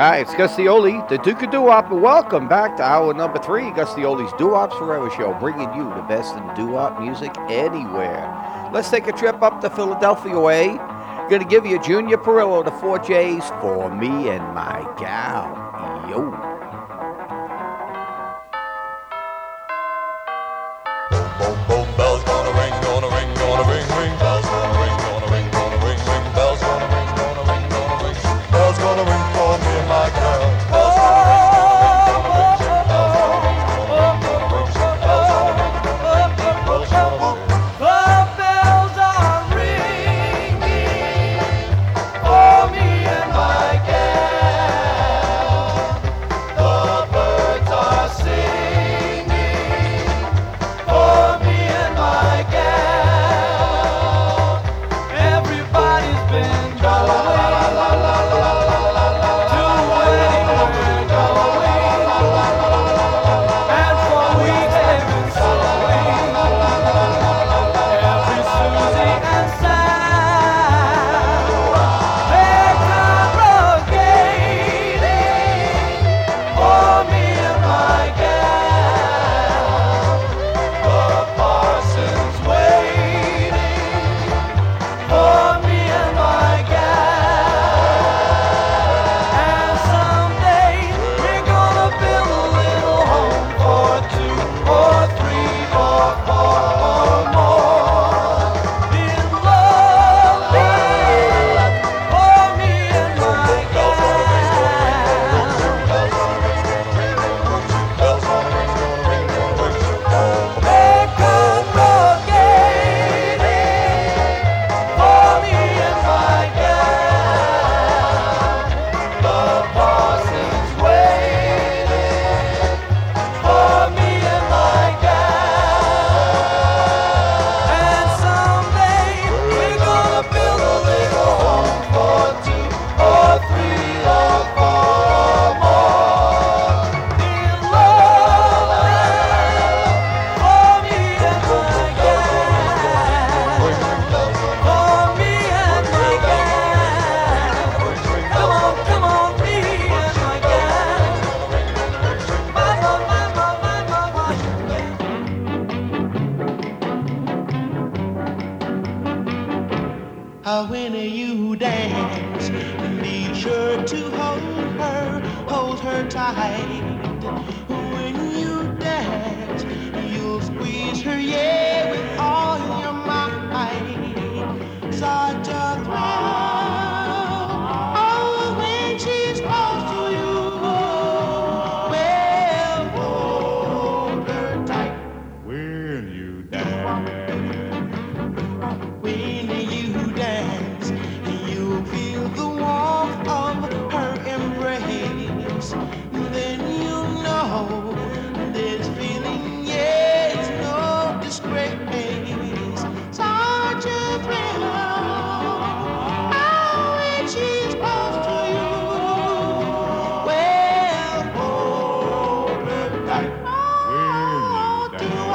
Hi, it's Gus D Oldie, the Duke of Doo-Wop, and welcome back to hour number three, Gus D Oldie's Doo-Wops Forever Show, bringing you the best in doo-wop music anywhere. Let's take a trip up to Philadelphia way. Gonna give you Junior Perillo, the four J's, for me and my gal. Yo.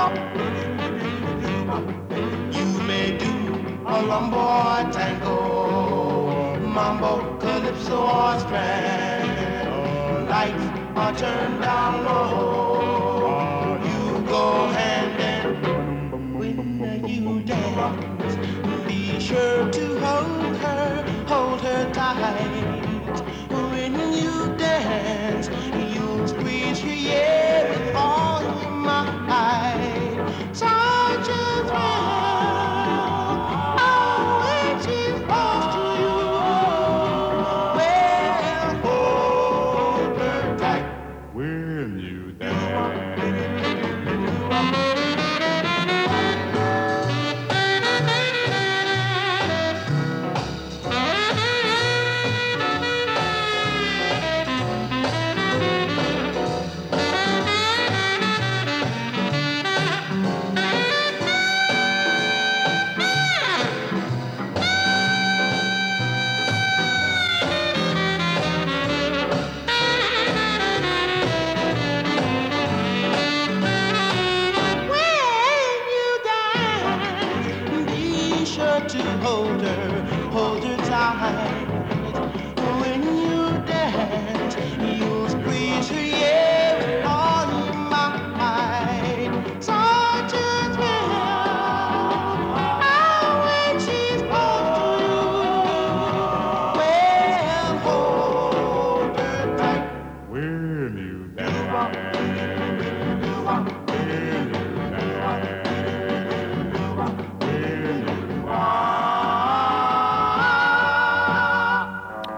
You may do a lumbo tango, mambo, calypso or strand. Lights are turned down low. You go hand in hand when you dance. Be sure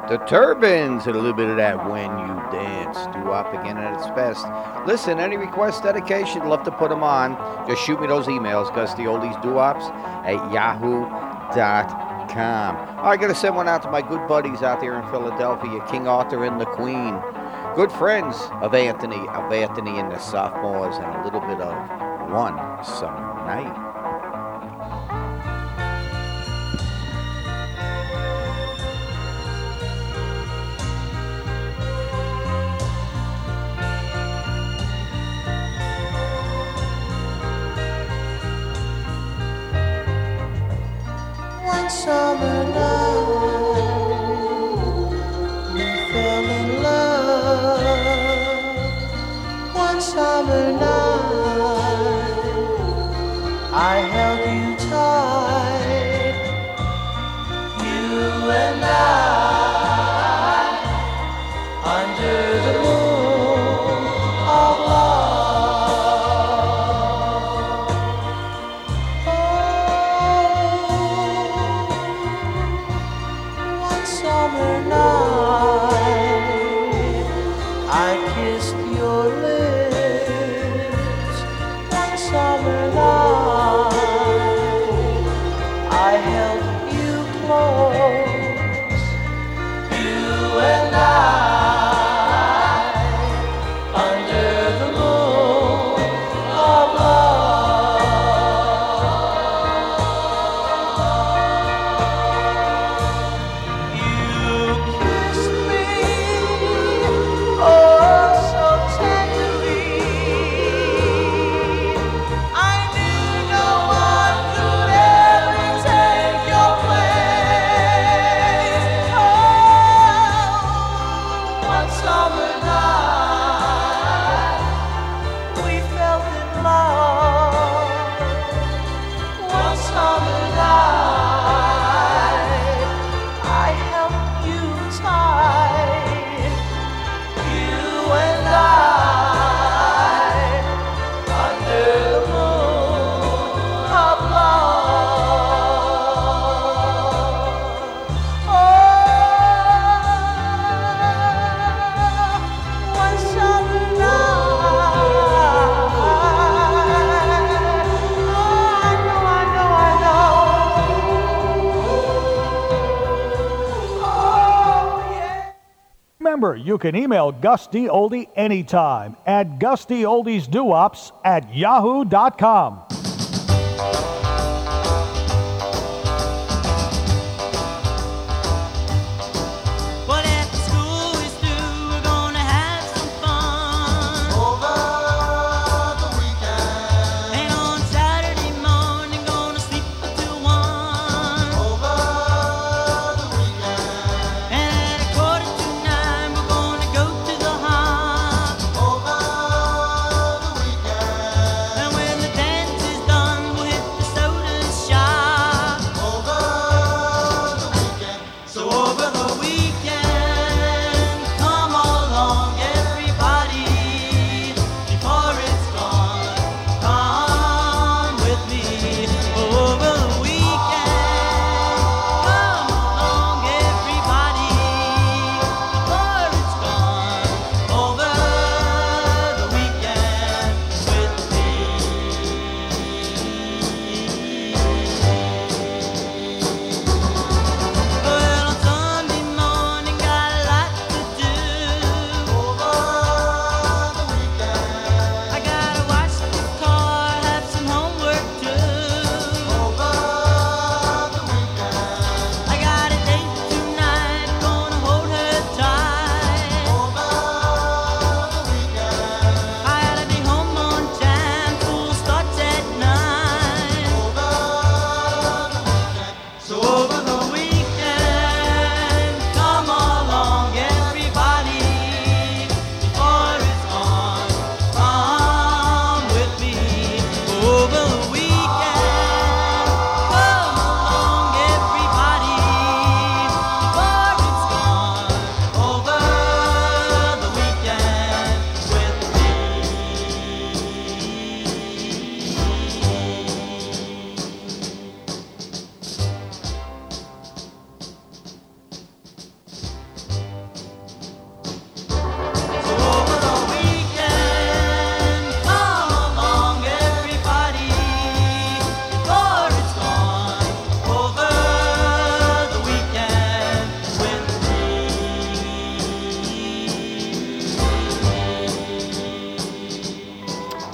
The Turbans and a little bit of that When You Dance. Do up again at its best. Listen, any request, dedication, love to put them on. Just shoot me those emails, Gus the Oldies Doo-Wops at yahoo.com. I got to send one out to my good buddies out there in Philadelphia, King Arthur and the Queen. Good friends of Anthony, of Anthony and the sophomores, and a little bit of One Summer Night. You can email Gus D. Oldie anytime at gustoldiesdoops at yahoo.com.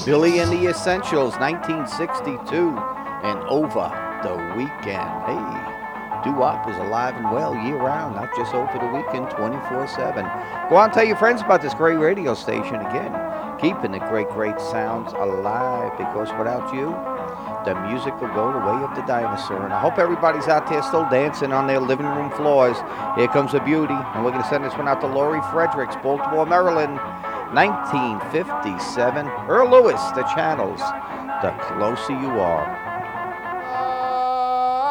Billy and the Essentials, 1962, and over the weekend. Hey, doo-wop is alive and well year round, not just over the weekend, 24/7. Go on, tell your friends about this great radio station again, keeping the great, great sounds alive. Because without you, the music will go the way of the dinosaur. And I hope everybody's out there still dancing on their living room floors. Here comes a beauty, and we're gonna send this one out to Laurie Fredericks, Baltimore, Maryland. 1957. Earl Lewis, The Channels. The closer you are.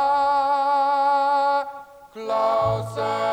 Ah, closer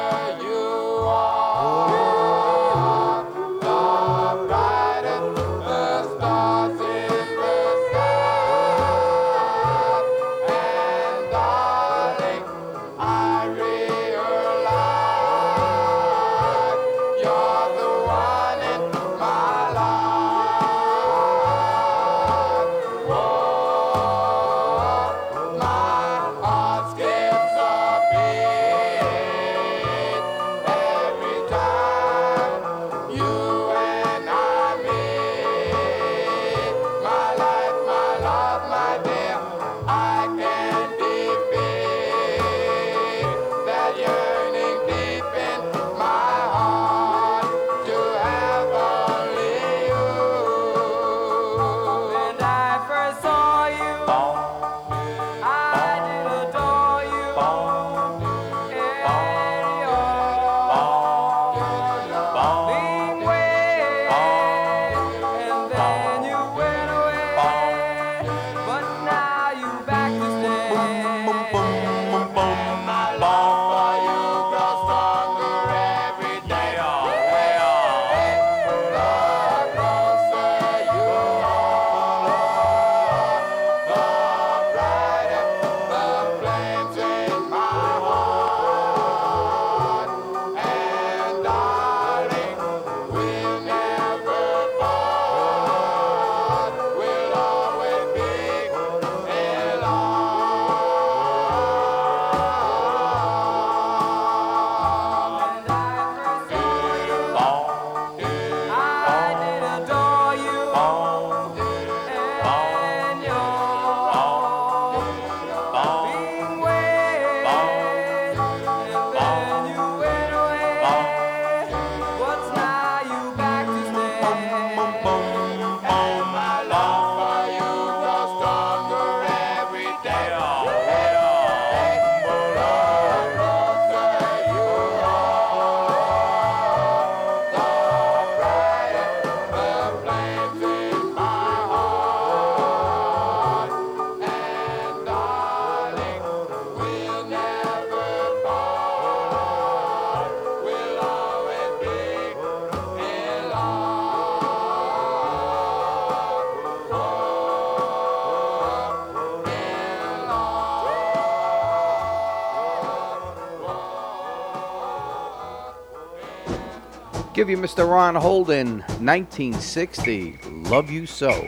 Give you Mr. Ron Holden, 1960. Love You So.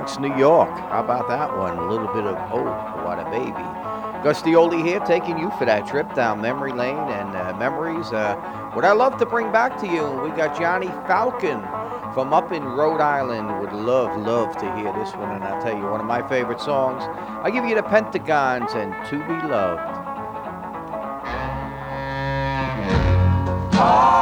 Bronx, New York. How about that one? A little bit of Oh, What a Baby. Gus D Oldie here, taking you for that trip down memory lane and uh, memories. Uh, what I love to bring back to you, we got Johnny Falcon from up in Rhode Island. Would love, love to hear this one. And I'll tell you, one of my favorite songs. I give you the Pentagons and To Be Loved. Oh.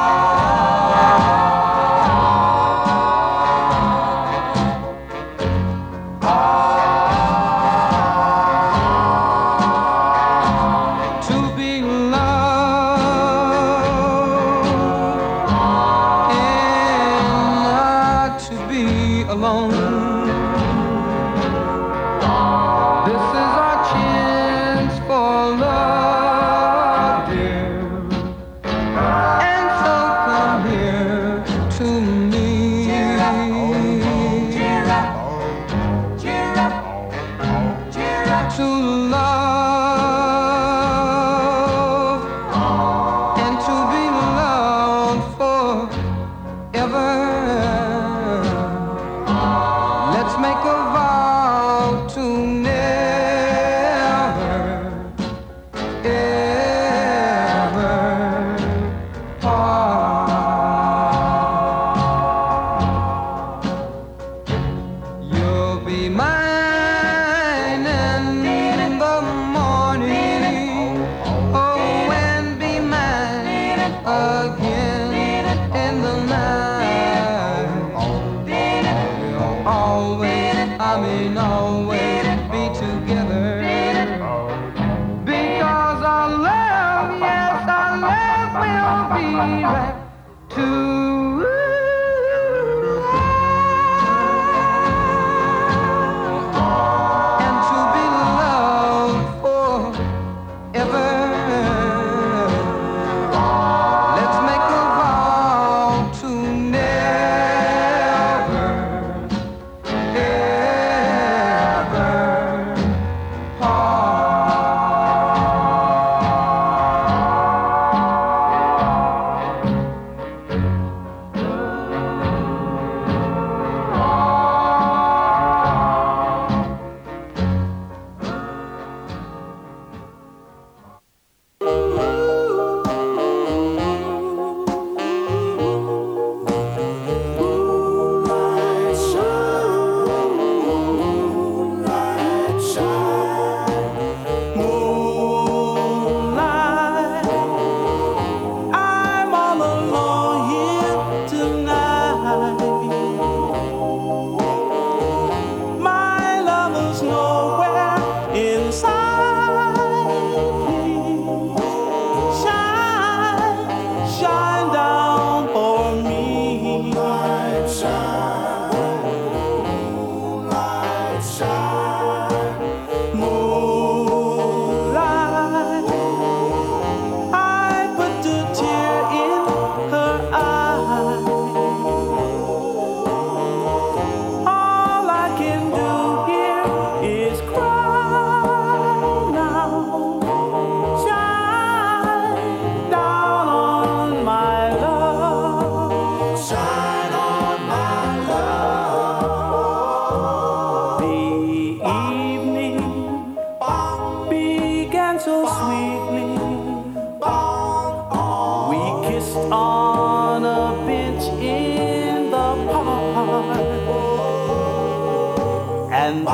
And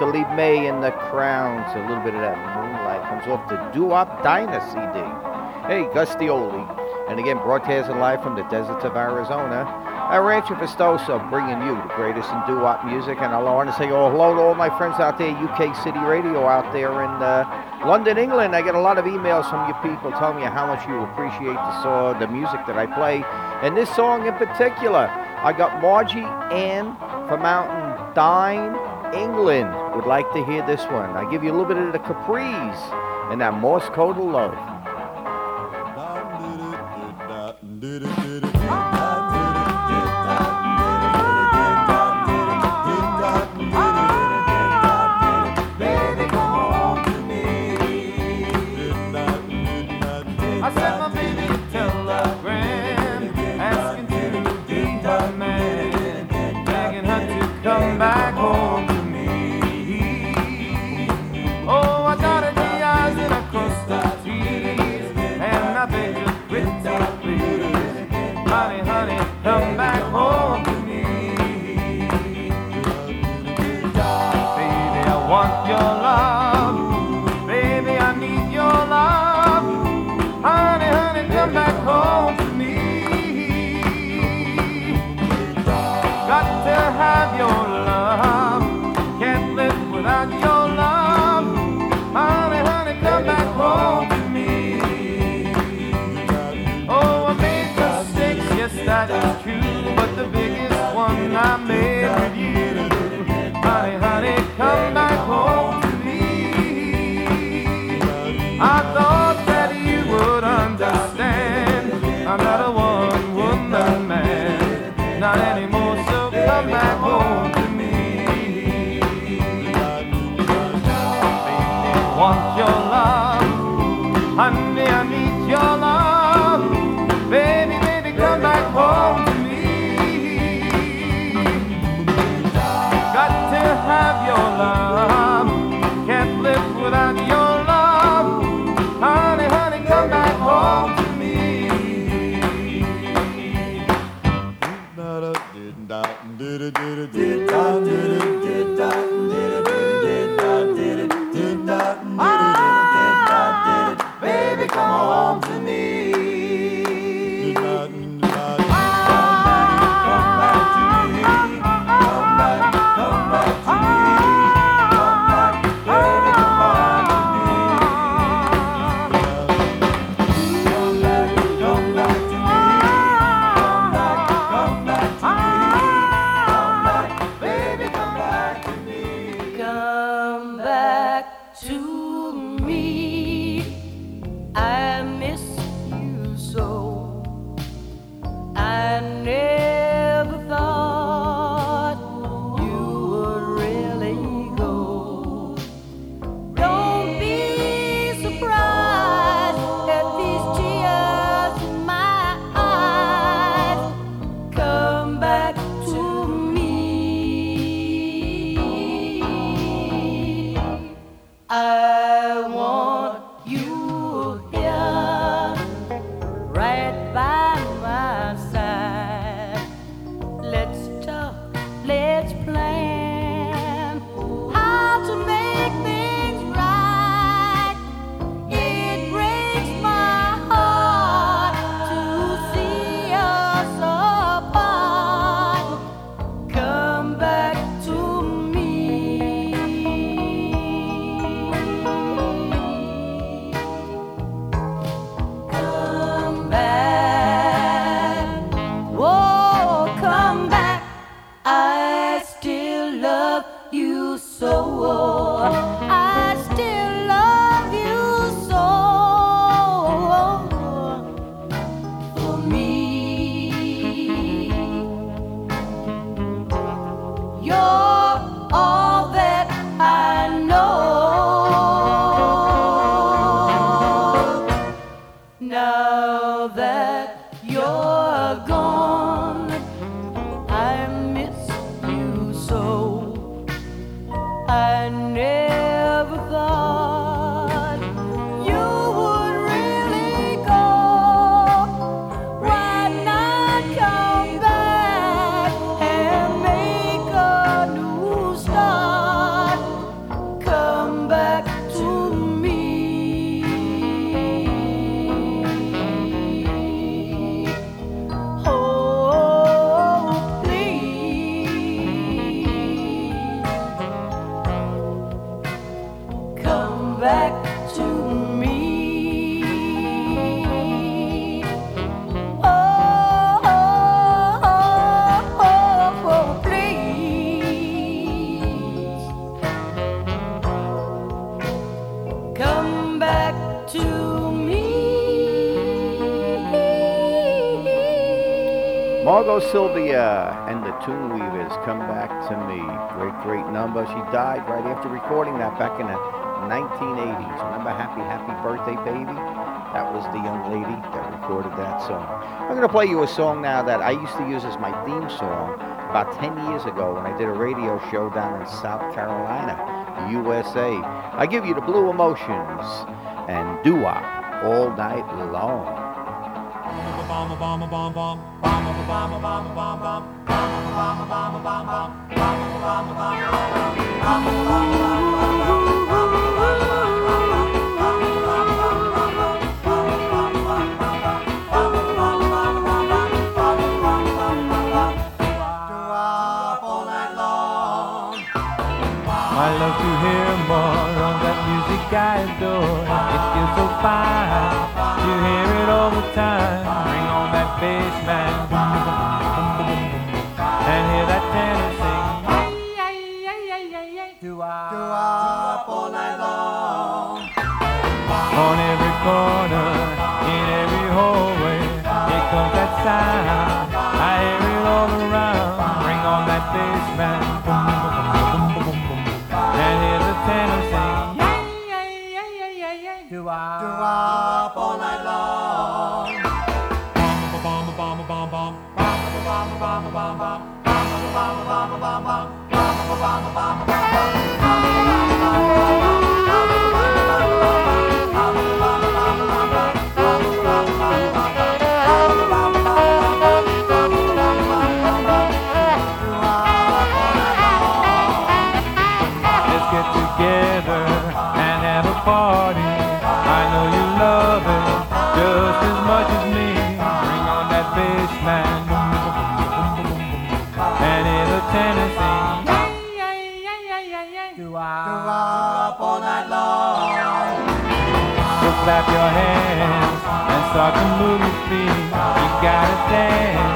Arthur Lee Maye in the Crowns. A little bit of that moonlight comes off the Doo-Wop Dinah CD. Hey, Gus D Oldie. And again, broadcasting live from the deserts of Arizona. At Rancho Vistoso, bringing you the greatest in doo-wop music. And I want to say oh, hello to all my friends out there, UK City Radio out there in uh, London, England. I get a lot of emails from you people telling me how much you appreciate the song, the music that I play. And this song in particular, I got Margie Ann from Mountain Dine, England, would like to hear this one. I give you a little bit of the Capri's and that Morse code of love. Baby, Sylvia and the Tune Weavers come back to me. Great, great number. She died right after recording that back in the 1980s. Remember Happy, Happy Birthday, Baby? That was the young lady that recorded that song. I'm going to play you a song now that I used to use as my theme song about 10 years ago when I did a radio show down in South Carolina, USA. I give you the Blue Emotions and doo-wop all night long. I love to hear more of that music I adore. It feels so fine. You hear it all the time. Man. And hear that tenor sing. On every corner, in every hallway, here comes that sound. I hear it all around. Bring on that bass man. Clap your hands and start to move your feet. You gotta dance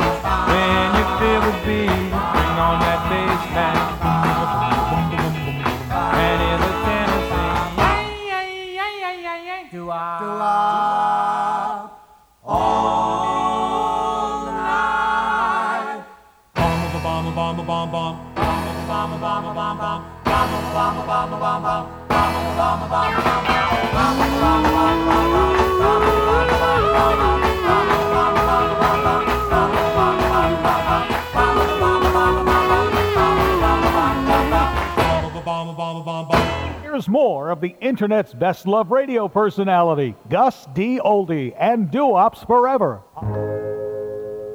more of the Internet's best love radio personality, Gus D. Oldie, and Doo-Wops Forever.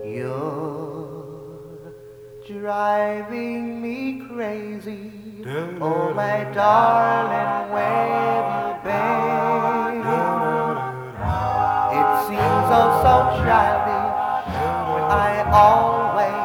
You're driving me crazy. Oh, my darling, where you been? It seems oh so childish when I always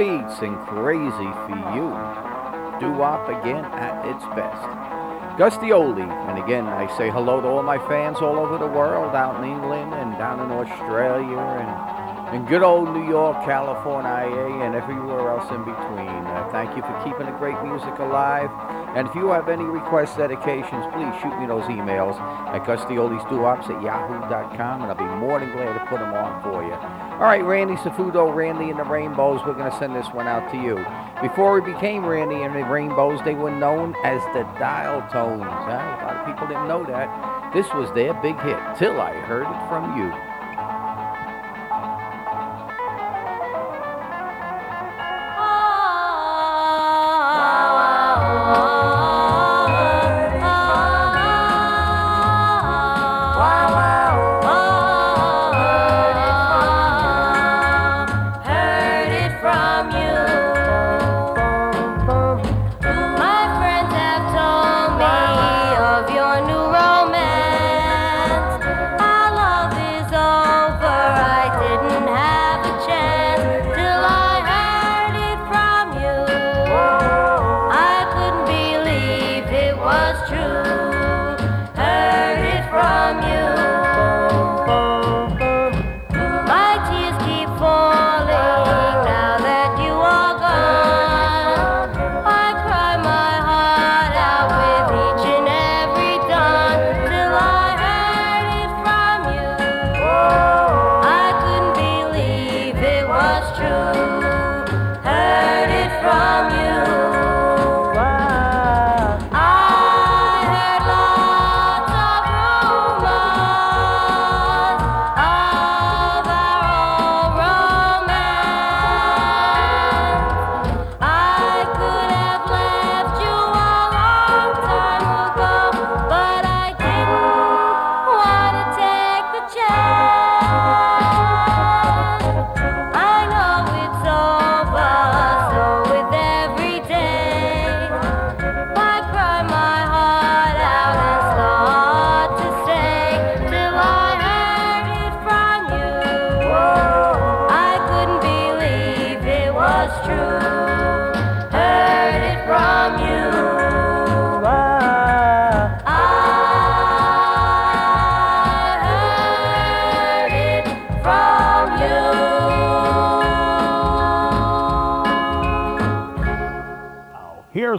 Heartbeats and crazy for you. Doo-wop again at its best. Gus D Oldie, and again I say hello to all my fans all over the world, out in England and down in Australia and in good old New York, California, and everywhere else in between. Uh, thank you for keeping the great music alive. And if you have any requests, dedications, please shoot me those emails at gustheoldiesdoops at yahoo.com, and I'll be more than glad to put them on for you. All right, Randy Safuto, Randy and the Rainbows, we're going to send this one out to you. Before we became Randy and the Rainbows, they were known as the Dial Tones. Huh? A lot of people didn't know that. This was their big hit, Till I Heard It From You.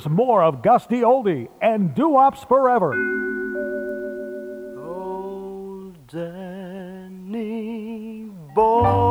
More of Gus D Oldie and Doo-Wops Forever. Old Danny boy,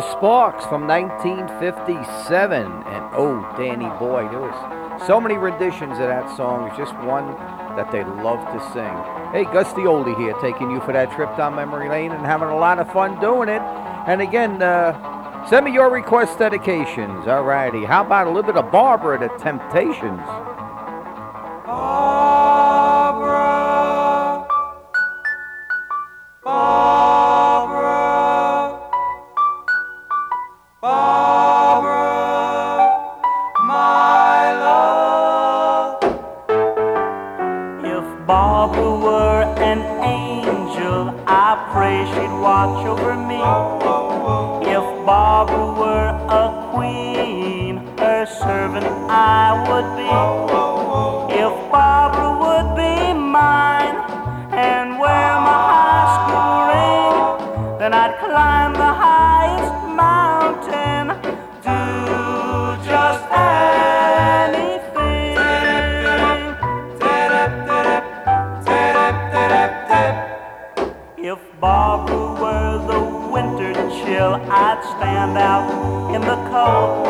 The Sparks from 1957, and oh, Danny Boy, there was so many renditions of that song. It's just one that they love to sing. Hey, Gus D Oldie here, taking you for that trip down memory lane and having a lot of fun doing it. And again, uh, send me your request dedications. Alrighty, how about a little bit of Barbara the Temptations? An angel, I pray she'd watch over me. If Barbara were a queen, her servant I would be. If Barbara out in the cold.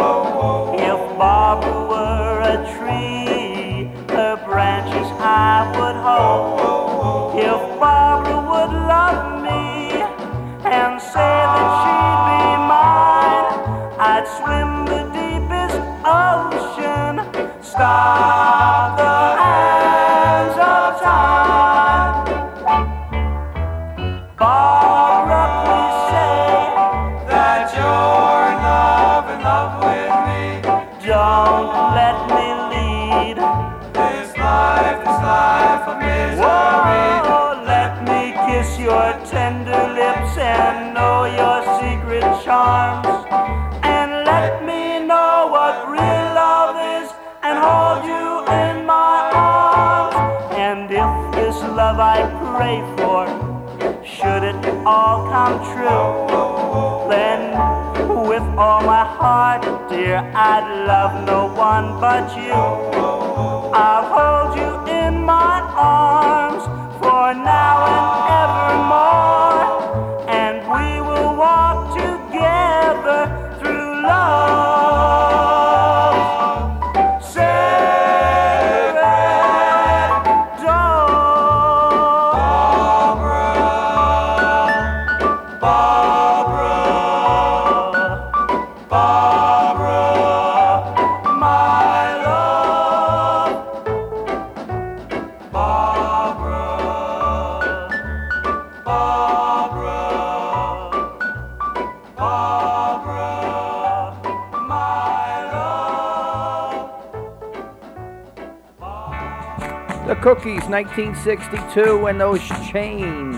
I'd love no one but you. 1962 when those chains.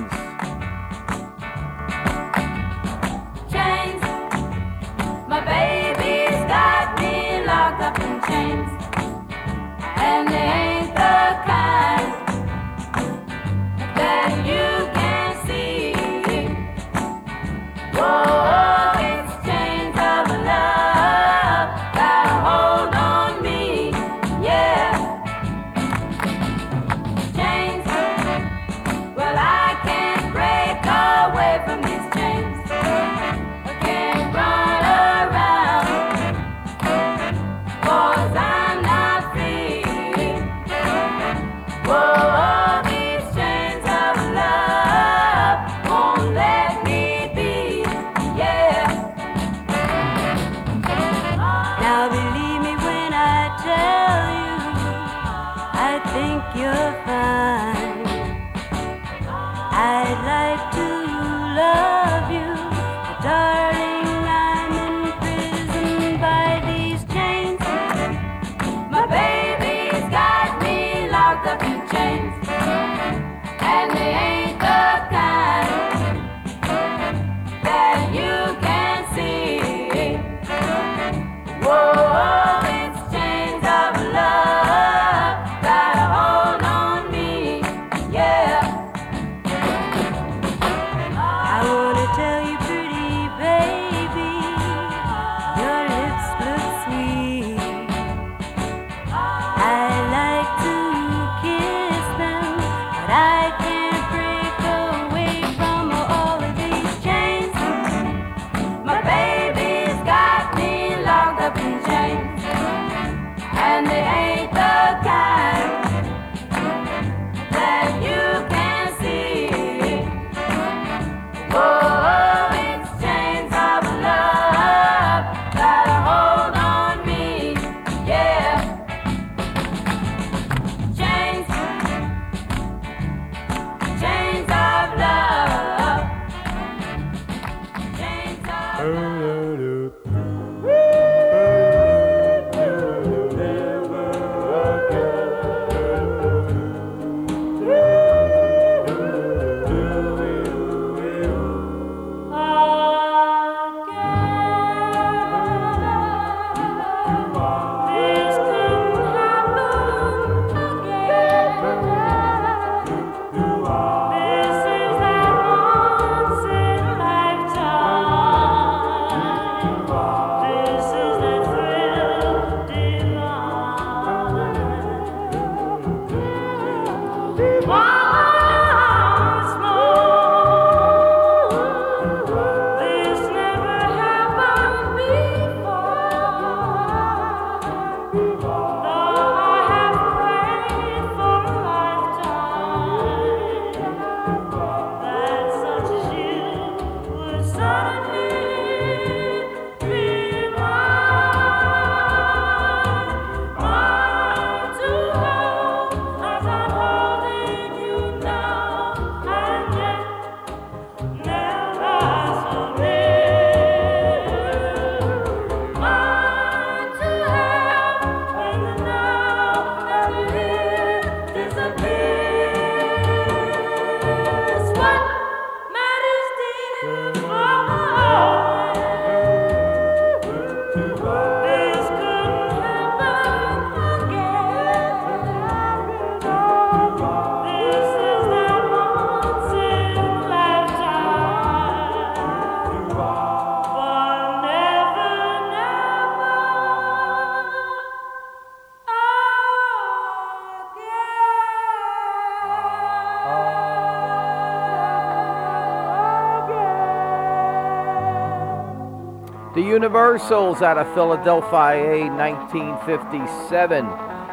Soul's out of Philadelphia, 1957.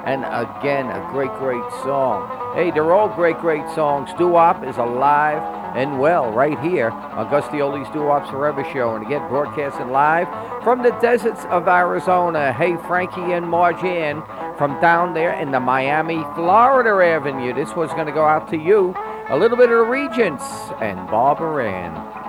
And again, a great, great song. Hey, they're all great, great songs. Doo Wop is alive and well right here on Gus D Oldie's Doo Wop Forever Show. And again, broadcasting live from the deserts of Arizona. Hey, Frankie and Marjane from down there in the Miami, Florida Avenue. This was going to go out to you, a little bit of the Regents and Barbara Ann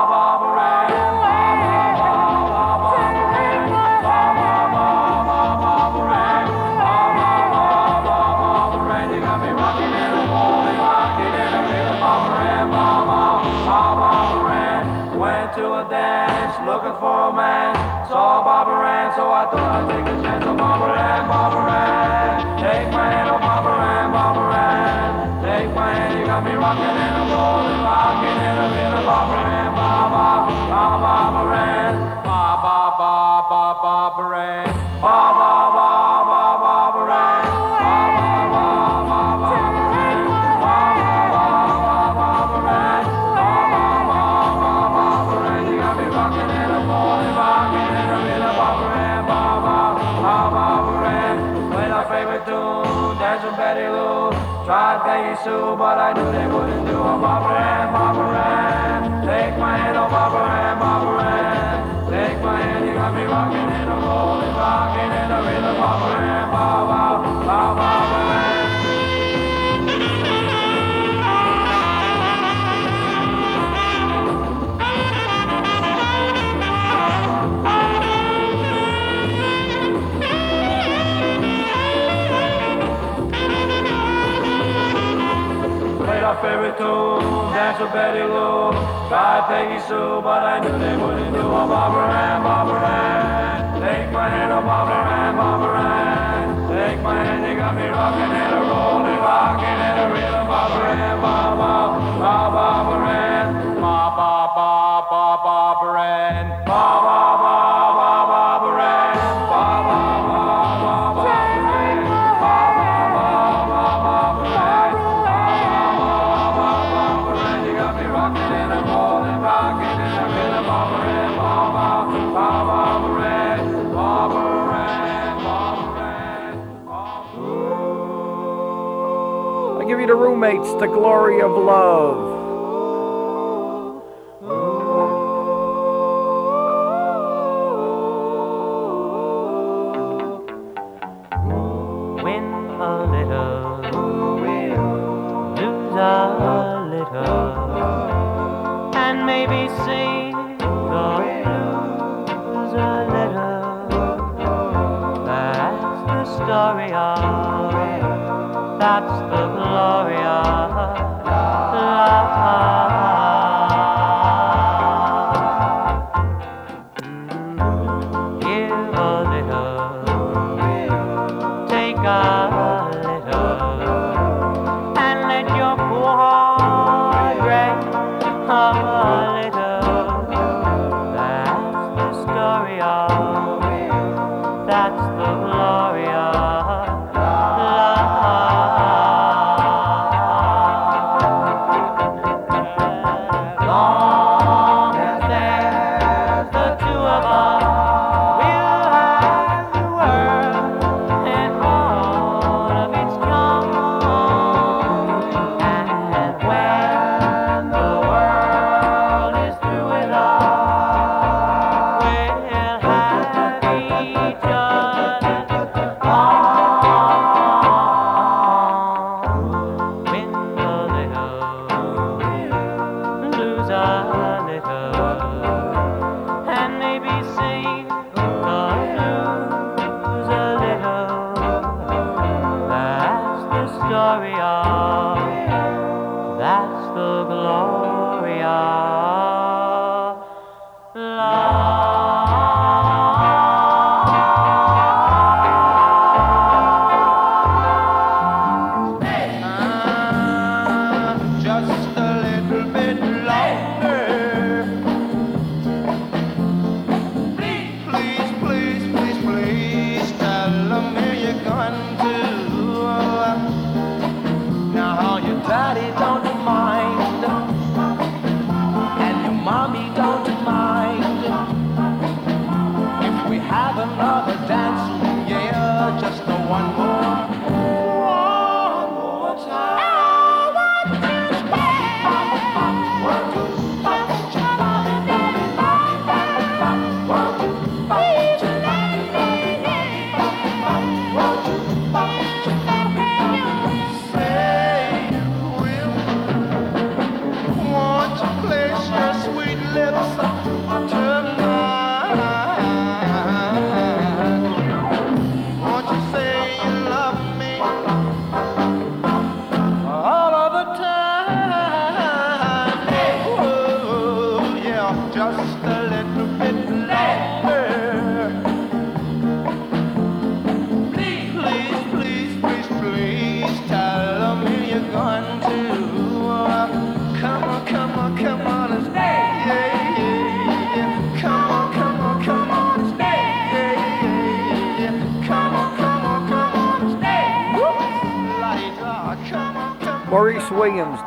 side were told, dance with Betty Lou, try Peggy Sue, but I knew they wouldn't do a Barbara Ann, Barbara Ann. Take my hand, oh Barbara Ann, Barbara Ann. Take my hand, you got me rockin' and a rolling, rocking and a reeling. the glory of love.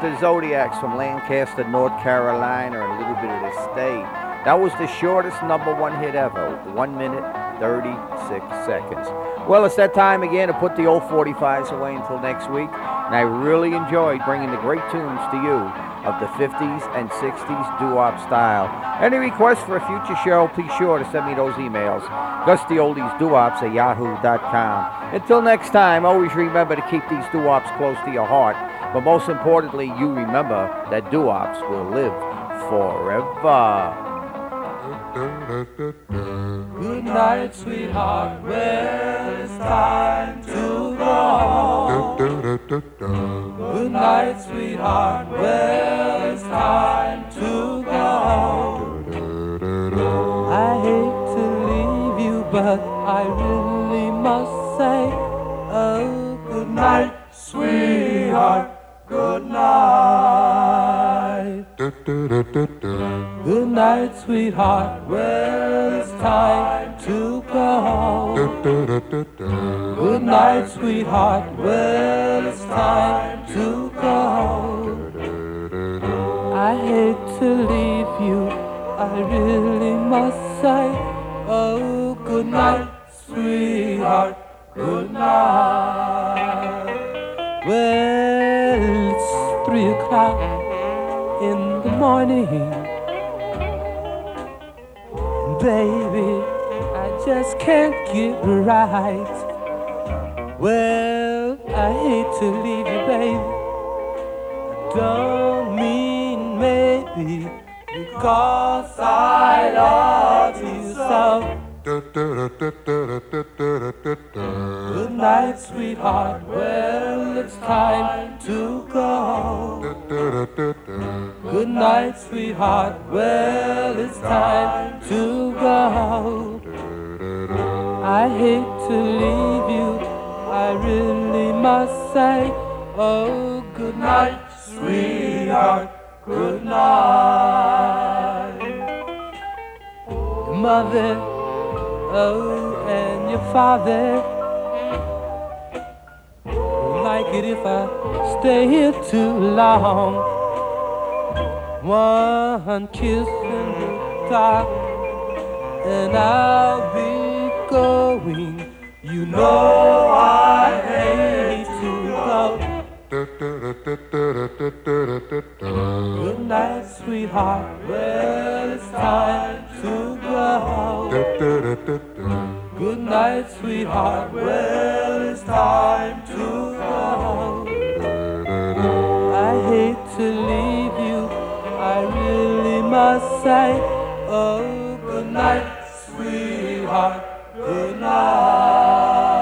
The Zodiacs from Lancaster, North Carolina, and a little bit of the state. That was the shortest number one hit ever, 1 minute 36 seconds. Well, it's that time again to put the old 45s away until next week, and I really enjoyed bringing the great tunes to you of the 50s and 60s doo-wop style. Any requests for a future show, please sure to send me those emails. GustyOldiesDooWops at yahoo.com. Until next time, always remember to keep these doo-wops close to your heart. But most importantly, you remember that doo-wops will live forever. Good night, sweetheart. Well, it's time to go. Good night, sweetheart. Well, it's time to go. I hate to leave you, but I really must say, oh, good night, sweetheart. Good night. Good night, sweetheart. Well, it's time to go. Good night, sweetheart. Well, it's time to go. I hate to leave you. I really must say, oh, good night, sweetheart. Good night. Well, o'clock in the morning. Baby, I just can't get right. Well, I hate to leave you, baby. I don't mean maybe because I love you so. Good night, sweetheart. Well, it's time to go. Good night, sweetheart. Well, it's time to go. I hate to leave you. I really must say, oh, good night, sweetheart. Good night. Mother, and your father like it if I stay here too long. One kiss in the dark, and I'll be going. You know I hate. Good night, sweetheart. Well, it's time to go. Good night, sweetheart. Well, it's time to go. I hate to leave you. I really must say, oh, good night, sweetheart. Good night.